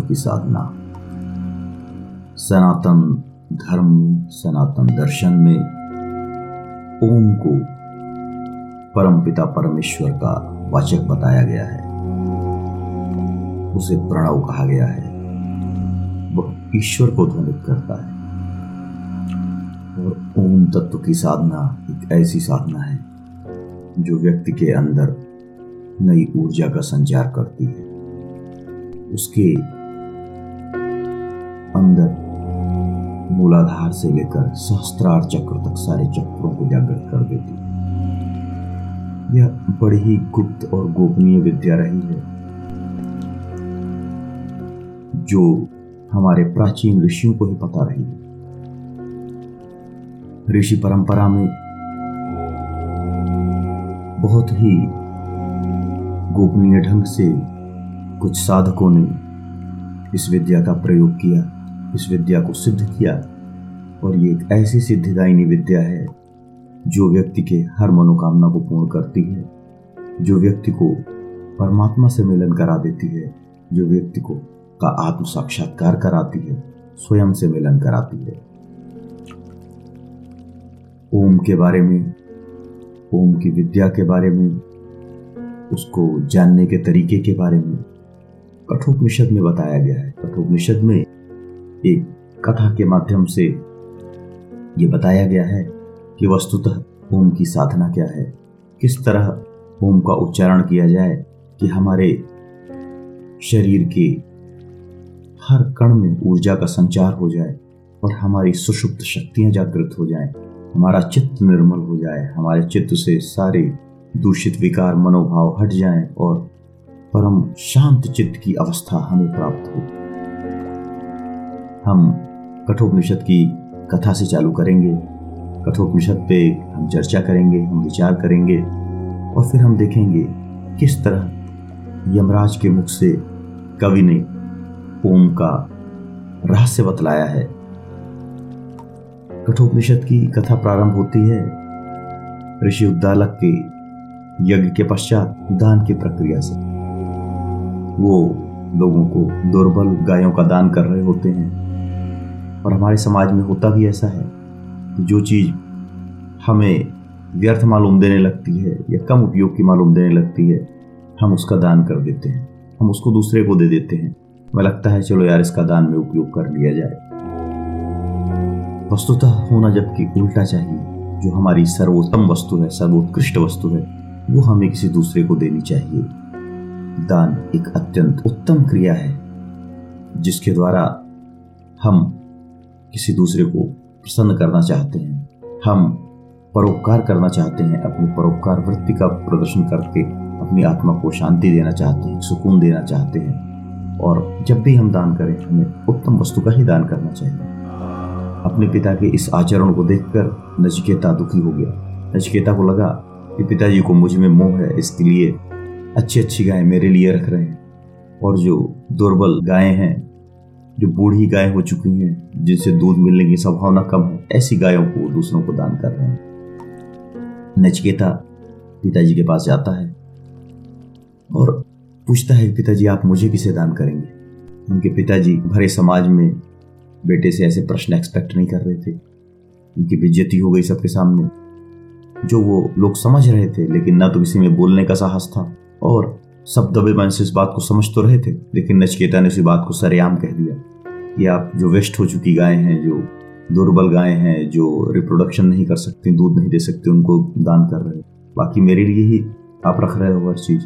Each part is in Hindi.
तत्व की साधना। सनातन धर्म, सनातन दर्शन में ओम को परम पिता परमेश्वर का वाचक बताया गया है। उसे प्रणव कहा गया है। वह ईश्वर को ध्वनित करता है। और ओम तत्व की साधना एक ऐसी साधना है, जो व्यक्ति के अंदर नई ऊर्जा का संचार करती है। उसके अंदर मूलाधार से लेकर सहस्त्रार चक्र तक सारे चक्रों को जागृत कर देती। यह बड़ी ही गुप्त और गोपनीय विद्या रही है, जो हमारे प्राचीन ऋषियों को ही पता रही है। ऋषि परंपरा में बहुत ही गोपनीय ढंग से कुछ साधकों ने इस विद्या का प्रयोग किया। इस विद्या को सिद्ध किया। और ये एक ऐसी सिद्धिदायिनी विद्या है, जो व्यक्ति के हर मनोकामना को पूर्ण करती है, जो व्यक्ति को परमात्मा से मिलन करा देती है, जो व्यक्ति को का आत्म साक्षात्कार कराती है, स्वयं से मिलन कराती है। ओम के बारे में, ओम की विद्या के बारे में, उसको जानने के तरीके के बारे में कठोपनिषद में बताया गया है। कठोपनिषद में एक कथा के माध्यम से ये बताया गया है कि वस्तुतः ओम की साधना क्या है? किस तरह ओम का उच्चारण किया जाए कि हमारे शरीर के हर कण में ऊर्जा का संचार हो जाए और हमारी सुषुप्त शक्तियाँ जागृत हो जाएँ, हमारा चित्त निर्मल हो जाए हमारे चित्त से सारे दूषित विकार मनोभाव हट जाएँ और परम शांत चित्त की अवस्था हमें प्राप्त हो। हम कठोपनिषद की कथा से चालू करेंगे। कठोपनिषद पे हम चर्चा करेंगे, हम विचार करेंगे और फिर हम देखेंगे किस तरह यमराज के मुख से कवि ने ओम का रहस्य बतलाया है। कठोपनिषद की कथा प्रारंभ होती है ऋषि उद्दालक के यज्ञ के पश्चात दान की प्रक्रिया से। वो लोगों को दुर्बल गायों का दान कर रहे होते हैं। और हमारे समाज में होता भी ऐसा है कि जो चीज़ हमें व्यर्थ मालूम देने लगती है या कम उपयोग की मालूम देने लगती है, हम उसका दान कर देते हैं। हम उसको दूसरे को दे देते हैं। हमें लगता है, चलो यार, इसका दान में उपयोग कर लिया जाए। वस्तुतः होना जबकि उल्टा चाहिए। जो हमारी सर्वोत्तम वस्तु है, सर्वोत्कृष्ट वस्तु है, वो हमें किसी दूसरे को देनी चाहिए। दान एक अत्यंत उत्तम क्रिया है, जिसके द्वारा हम किसी दूसरे को प्रसन्न करना चाहते हैं। हम परोपकार करना चाहते हैं, अपनी परोपकार वृत्ति का प्रदर्शन करके अपनी आत्मा को शांति देना चाहते हैं, सुकून देना चाहते हैं। और जब भी हम दान करें, हमें उत्तम वस्तु का ही दान करना चाहिए। अपने पिता के इस आचरण को देखकर नचिकेता दुखी हो गया। नचिकेता को लगा कि पिताजी को मुझमें मोह है, इसके लिए अच्छी अच्छी गायें मेरे लिए रख रहे हैं और जो दुर्बल गायें हैं जो बूढ़ी गाय हो चुकी हैं, जिनसे दूध मिलने की संभावना कम है, ऐसी गायों को दूसरों को दान कर रहे हैं। नचकेता पिताजी के पास जाता है और पूछता है, पिताजी, आप मुझे किसे दान करेंगे? उनके पिताजी भरे समाज में बेटे से ऐसे प्रश्न एक्सपेक्ट नहीं कर रहे थे। उनकी बेज्जती हो गई सबके सामने। जो वो लोग समझ रहे थे, लेकिन ना तो किसी में बोलने का साहस था और सब दबे मन से इस बात को समझ तो रहे थे, लेकिन नचकेता ने उसी बात को सरेआम कह दिया। आप जो वेस्ट हो चुकी गायें हैं, जो दुर्बल गायें हैं, जो रिप्रोडक्शन नहीं कर सकती, दूध नहीं दे सकती, उनको दान कर रहे बाकी मेरे लिए ही आप रख रहे हो हर चीज़।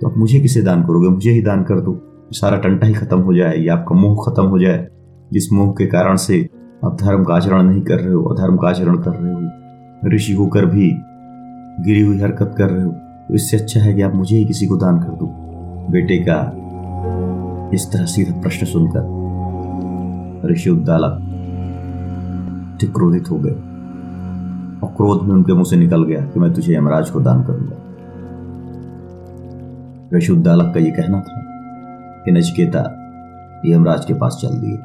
तो आप मुझे किसे दान करोगे? मुझे ही दान कर दो। सारा टंटा ही खत्म हो जाए, या आपका मोह खत्म हो जाए, जिस मोह के कारण से आप धर्म का आचरण नहीं कर रहे हो, अधर्म का आचरण कर रहे हो, ऋषि होकर भी गिरी हुई हरकत कर रहे हो तो इससे अच्छा है कि आप मुझे ही किसी को दान कर दो। बेटे का इस तरह सीधा प्रश्न सुनकर ऋषि उद्दालक क्रोधित हो गए। और क्रोध में उनके मुँह से निकल गया कि मैं तुझे यमराज को दान करूँगा। ऋषि उद्दालक का यह कहना था कि नचकेता यमराज के पास चल दिए।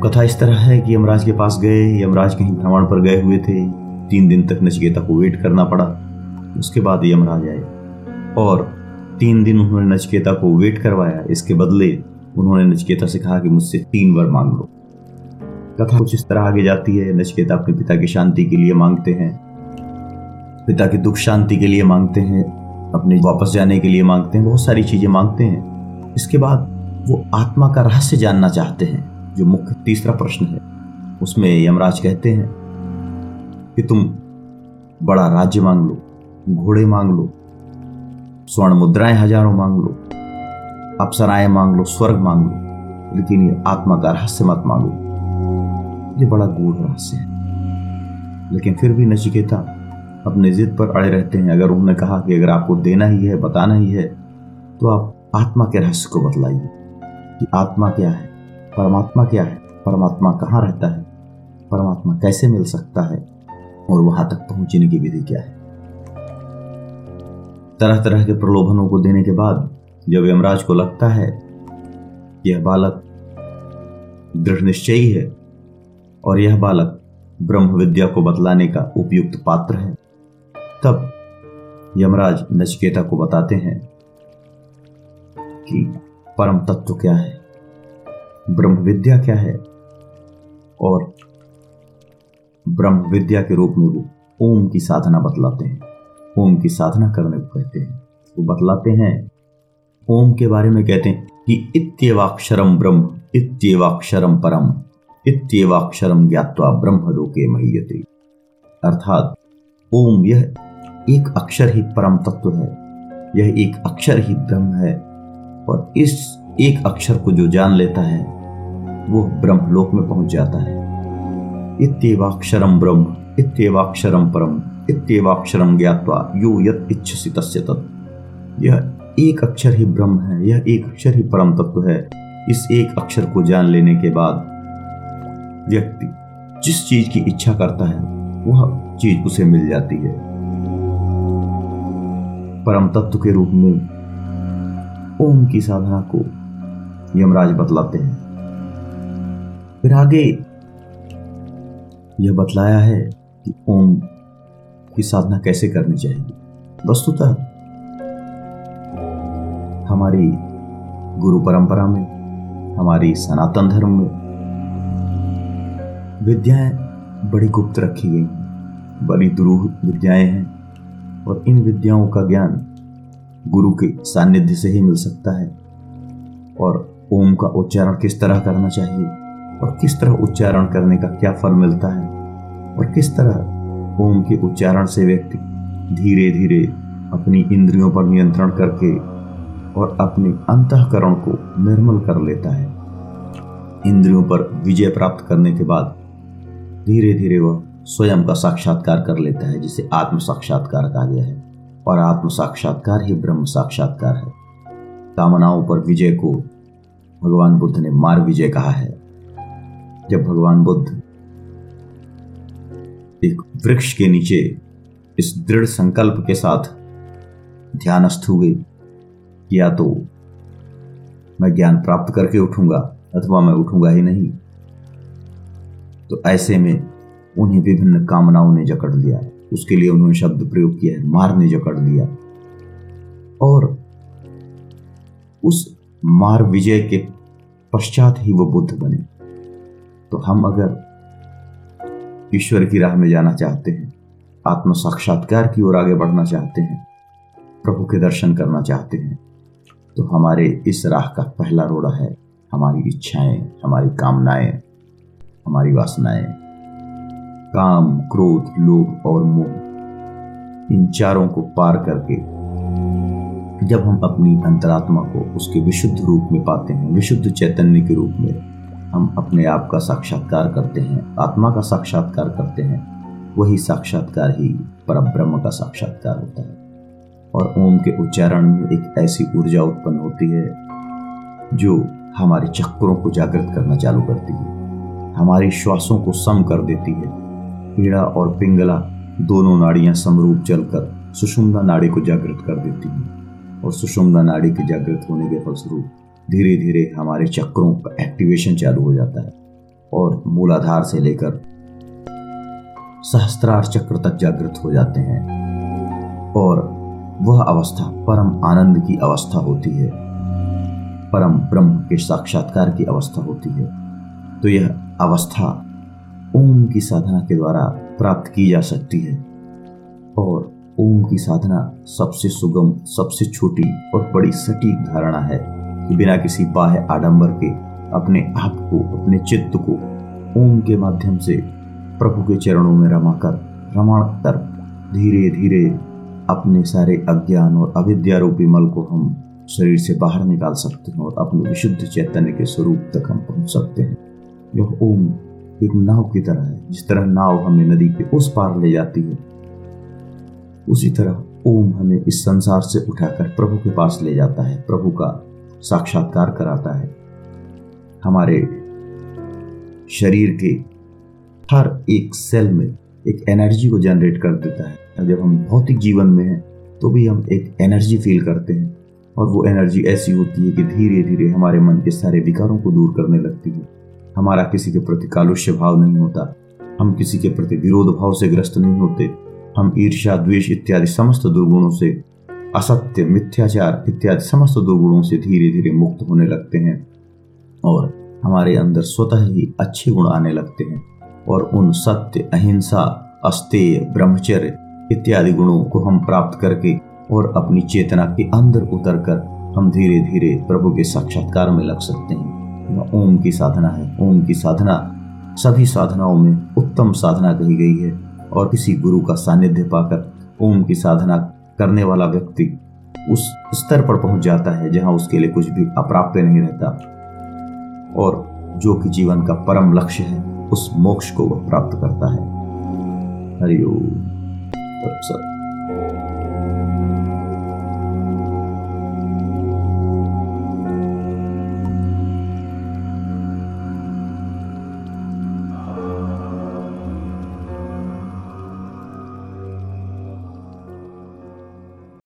कथा इस तरह है कि यमराज के पास गए, यमराज कहीं भ्रमण पर गए हुए थे। तीन दिन तक नचकेता को वेट करना पड़ा। उसके बाद यमराज आए। और तीन दिन उन्होंने नचकेता को वेट करवाया। इसके बदले उन्होंने नचकेता से कहा कि मुझसे तीन बार मांग लो। कथा कुछ इस तरह आगे जाती है, नचकेता अपने पिता की शांति के लिए मांगते हैं। पिता की दुख शांति के लिए मांगते हैं, अपने वापस जाने के लिए मांगते हैं, बहुत सारी चीज़ें मांगते हैं। इसके बाद वो आत्मा का रहस्य जानना चाहते हैं, जो मुख्य तीसरा प्रश्न है। उसमें यमराज कहते हैं कि तुम बड़ा राज्य मांग लो, घोड़े मांग लो, स्वर्ण मुद्राएँ हज़ारों मांग लो अप्सराएँ मांग लो, स्वर्ग मांग लो, लेकिन ये आत्मा का रहस्य मत मांगो। ये बड़ा गूढ़ रहस्य है। लेकिन फिर भी नचिकेता, अपने जिद पर अड़े रहते हैं। अगर उन्होंने कहा कि अगर आपको देना ही है, बताना ही है तो आप आत्मा के रहस्य को बतलाइए कि आत्मा क्या है, परमात्मा क्या है, परमात्मा कहाँ रहता है, परमात्मा कैसे मिल सकता है, और वहाँ तक पहुँचने की विधि क्या है। तरह तरह के प्रलोभनों को देने के बाद जब यमराज को लगता है यह बालक दृढ़ निश्चयी है और यह बालक ब्रह्म विद्या को बतलाने का उपयुक्त पात्र है, तब यमराज नचकेता को बताते हैं कि परम तत्व क्या है ब्रह्म विद्या क्या है और ब्रह्म विद्या के रूप में वो ओम की साधना बतलाते हैं। ओम की साधना करने को कहते हैं। वो बतलाते हैं ओम के बारे में कहते हैं कि इत्यवाक्षरम ब्रह्म इत्यवाक्षरम परम इत्यवाक्षरम ज्ञात्वा ब्रह्म लोके महीयते। अर्थात, ओम यह एक अक्षर ही परम तत्व है, यह एक अक्षर ही ब्रह्म है, और इस एक अक्षर को जो जान लेता है, वो ब्रह्मलोक में पहुँच जाता है। इत्यवाक्षरम ब्रह्म इत्यवाक्षरम परम इत्यवाक्षरम ज्ञात्वा यो यत इच्छसी तस्य तत्। यह एक अक्षर ही ब्रह्म है, यह एक अक्षर ही परम तत्व है। इस एक अक्षर को जान लेने के बाद व्यक्ति जिस चीज़ की इच्छा करता है, वह चीज़ उसे मिल जाती है। परम तत्व के रूप में ओम की साधना को यमराज बतलाते हैं। फिर आगे यह बतलाया है कि ओम की साधना कैसे करनी चाहिए। वस्तुतः हमारी गुरु परंपरा में, हमारी सनातन धर्म में विद्याएँ बड़ी गुप्त रखी गई बड़ी दुरूह विद्याएँ हैं और इन विद्याओं का ज्ञान गुरु के सानिध्य से ही मिल सकता है। और ओम का उच्चारण किस तरह करना चाहिए और किस तरह उच्चारण करने का क्या फल मिलता है और किस तरह ओम के उच्चारण से व्यक्ति धीरे धीरे अपनी इंद्रियों पर नियंत्रण करके और अपने अंतकरण को निर्मल कर लेता है। इंद्रियों पर विजय प्राप्त करने के बाद धीरे धीरे वह स्वयं का साक्षात्कार कर लेता है, जिसे आत्म साक्षात्कार कहा गया है। और आत्म साक्षात्कार ही ब्रह्म साक्षात्कार है। कामनाओं पर विजय को भगवान बुद्ध ने मार विजय कहा है। जब भगवान बुद्ध एक वृक्ष के नीचे इस दृढ़ संकल्प के साथ ध्यानस्थ हुए या तो मैं ज्ञान प्राप्त करके उठूँगा, अथवा मैं उठूँगा ही नहीं। तो ऐसे में उन्हें विभिन्न कामनाओं ने जकड़ लिया उसके लिए उन्होंने शब्द प्रयोग किया है, मार ने जकड़ लिया। और उस मार विजय के पश्चात ही वो बुद्ध बने। तो हम अगर ईश्वर की राह में जाना चाहते हैं आत्म साक्षात्कार की ओर आगे बढ़ना चाहते हैं, प्रभु के दर्शन करना चाहते हैं तो हमारे इस राह का पहला रोड़ा है हमारी इच्छाएँ, हमारी कामनाएँ, हमारी वासनाएँ। काम, क्रोध, लोभ और मोह, इन चारों को पार करके जब हम अपनी अंतरात्मा को उसके विशुद्ध रूप में पाते हैं, विशुद्ध चैतन्य के रूप में, हम अपने आप का साक्षात्कार करते हैं, आत्मा का साक्षात्कार करते हैं, वही साक्षात्कार ही पर ब्रह्म का साक्षात्कार होता है। और ओम के उच्चारण में एक ऐसी ऊर्जा उत्पन्न होती है जो हमारे चक्रों को जागृत करना चालू करती है। हमारी श्वासों को सम कर देती है। पीड़ा और पिंगला दोनों नाड़ियाँ समरूप चलकर सुषुम्ना नाड़ी को जागृत कर देती हैं और सुषुम्ना नाड़ी के जागृत होने के फलस्वरूप धीरे धीरे हमारे चक्रों का एक्टिवेशन चालू हो जाता है और मूलाधार से लेकर सहस्त्रार चक्र तक जागृत हो जाते हैं। और वह अवस्था परम आनंद की अवस्था होती है। परम ब्रह्म के साक्षात्कार की अवस्था होती है। तो यह अवस्था ओम की साधना के द्वारा प्राप्त की जा सकती है। और ओम की साधना सबसे सुगम, सबसे छोटी और बड़ी सटीक धारणा है कि बिना किसी बाह्य आडंबर के अपने आप को, अपने चित्त को ओम के माध्यम से प्रभु के चरणों में रमाकर रमण कर धीरे धीरे अपने सारे अज्ञान और अविद्या रूपी मल को हम शरीर से बाहर निकाल सकते हैं और अपने विशुद्ध चैतन्य के स्वरूप तक हम पहुँच सकते हैं। यह ओम एक नाव की तरह है, जिस तरह नाव हमें नदी के उस पार ले जाती है। उसी तरह ओम हमें इस संसार से उठाकर प्रभु के पास ले जाता है, प्रभु का साक्षात्कार कराता है। हमारे शरीर के हर एक सेल में एक एनर्जी को जनरेट कर देता है। जब हम भौतिक जीवन में हैं तो भी हम एक एनर्जी फील करते हैं और वो एनर्जी ऐसी होती है कि धीरे धीरे हमारे मन के सारे विकारों को दूर करने लगती है। हमारा किसी के प्रति कालुष्य भाव नहीं होता, हम किसी के प्रति विरोध भाव से ग्रस्त नहीं होते, हम ईर्ष्या, द्वेष इत्यादि समस्त दुर्गुणों से, असत्य, मिथ्याचार इत्यादि समस्त दुर्गुणों से धीरे धीरे मुक्त होने लगते हैं और हमारे अंदर स्वतः ही अच्छे गुण आने लगते हैं और उन सत्य, अहिंसा, अस्तेय, ब्रह्मचर्य इत्यादि गुणों को हम प्राप्त करके और अपनी चेतना के अंदर उतर कर हम धीरे धीरे प्रभु के साक्षात्कार में लग सकते हैं। ओम की साधना है। ओम की साधना सभी साधनाओं में उत्तम साधना कही गई है और किसी गुरु का सानिध्य पाकर ओम की साधना करने वाला व्यक्ति उस स्तर पर पहुँच जाता है जहाँ उसके लिए कुछ भी अप्राप्त नहीं रहता और जो कि जीवन का परम लक्ष्य है, उस मोक्ष को वह प्राप्त करता है। हरिओम episode.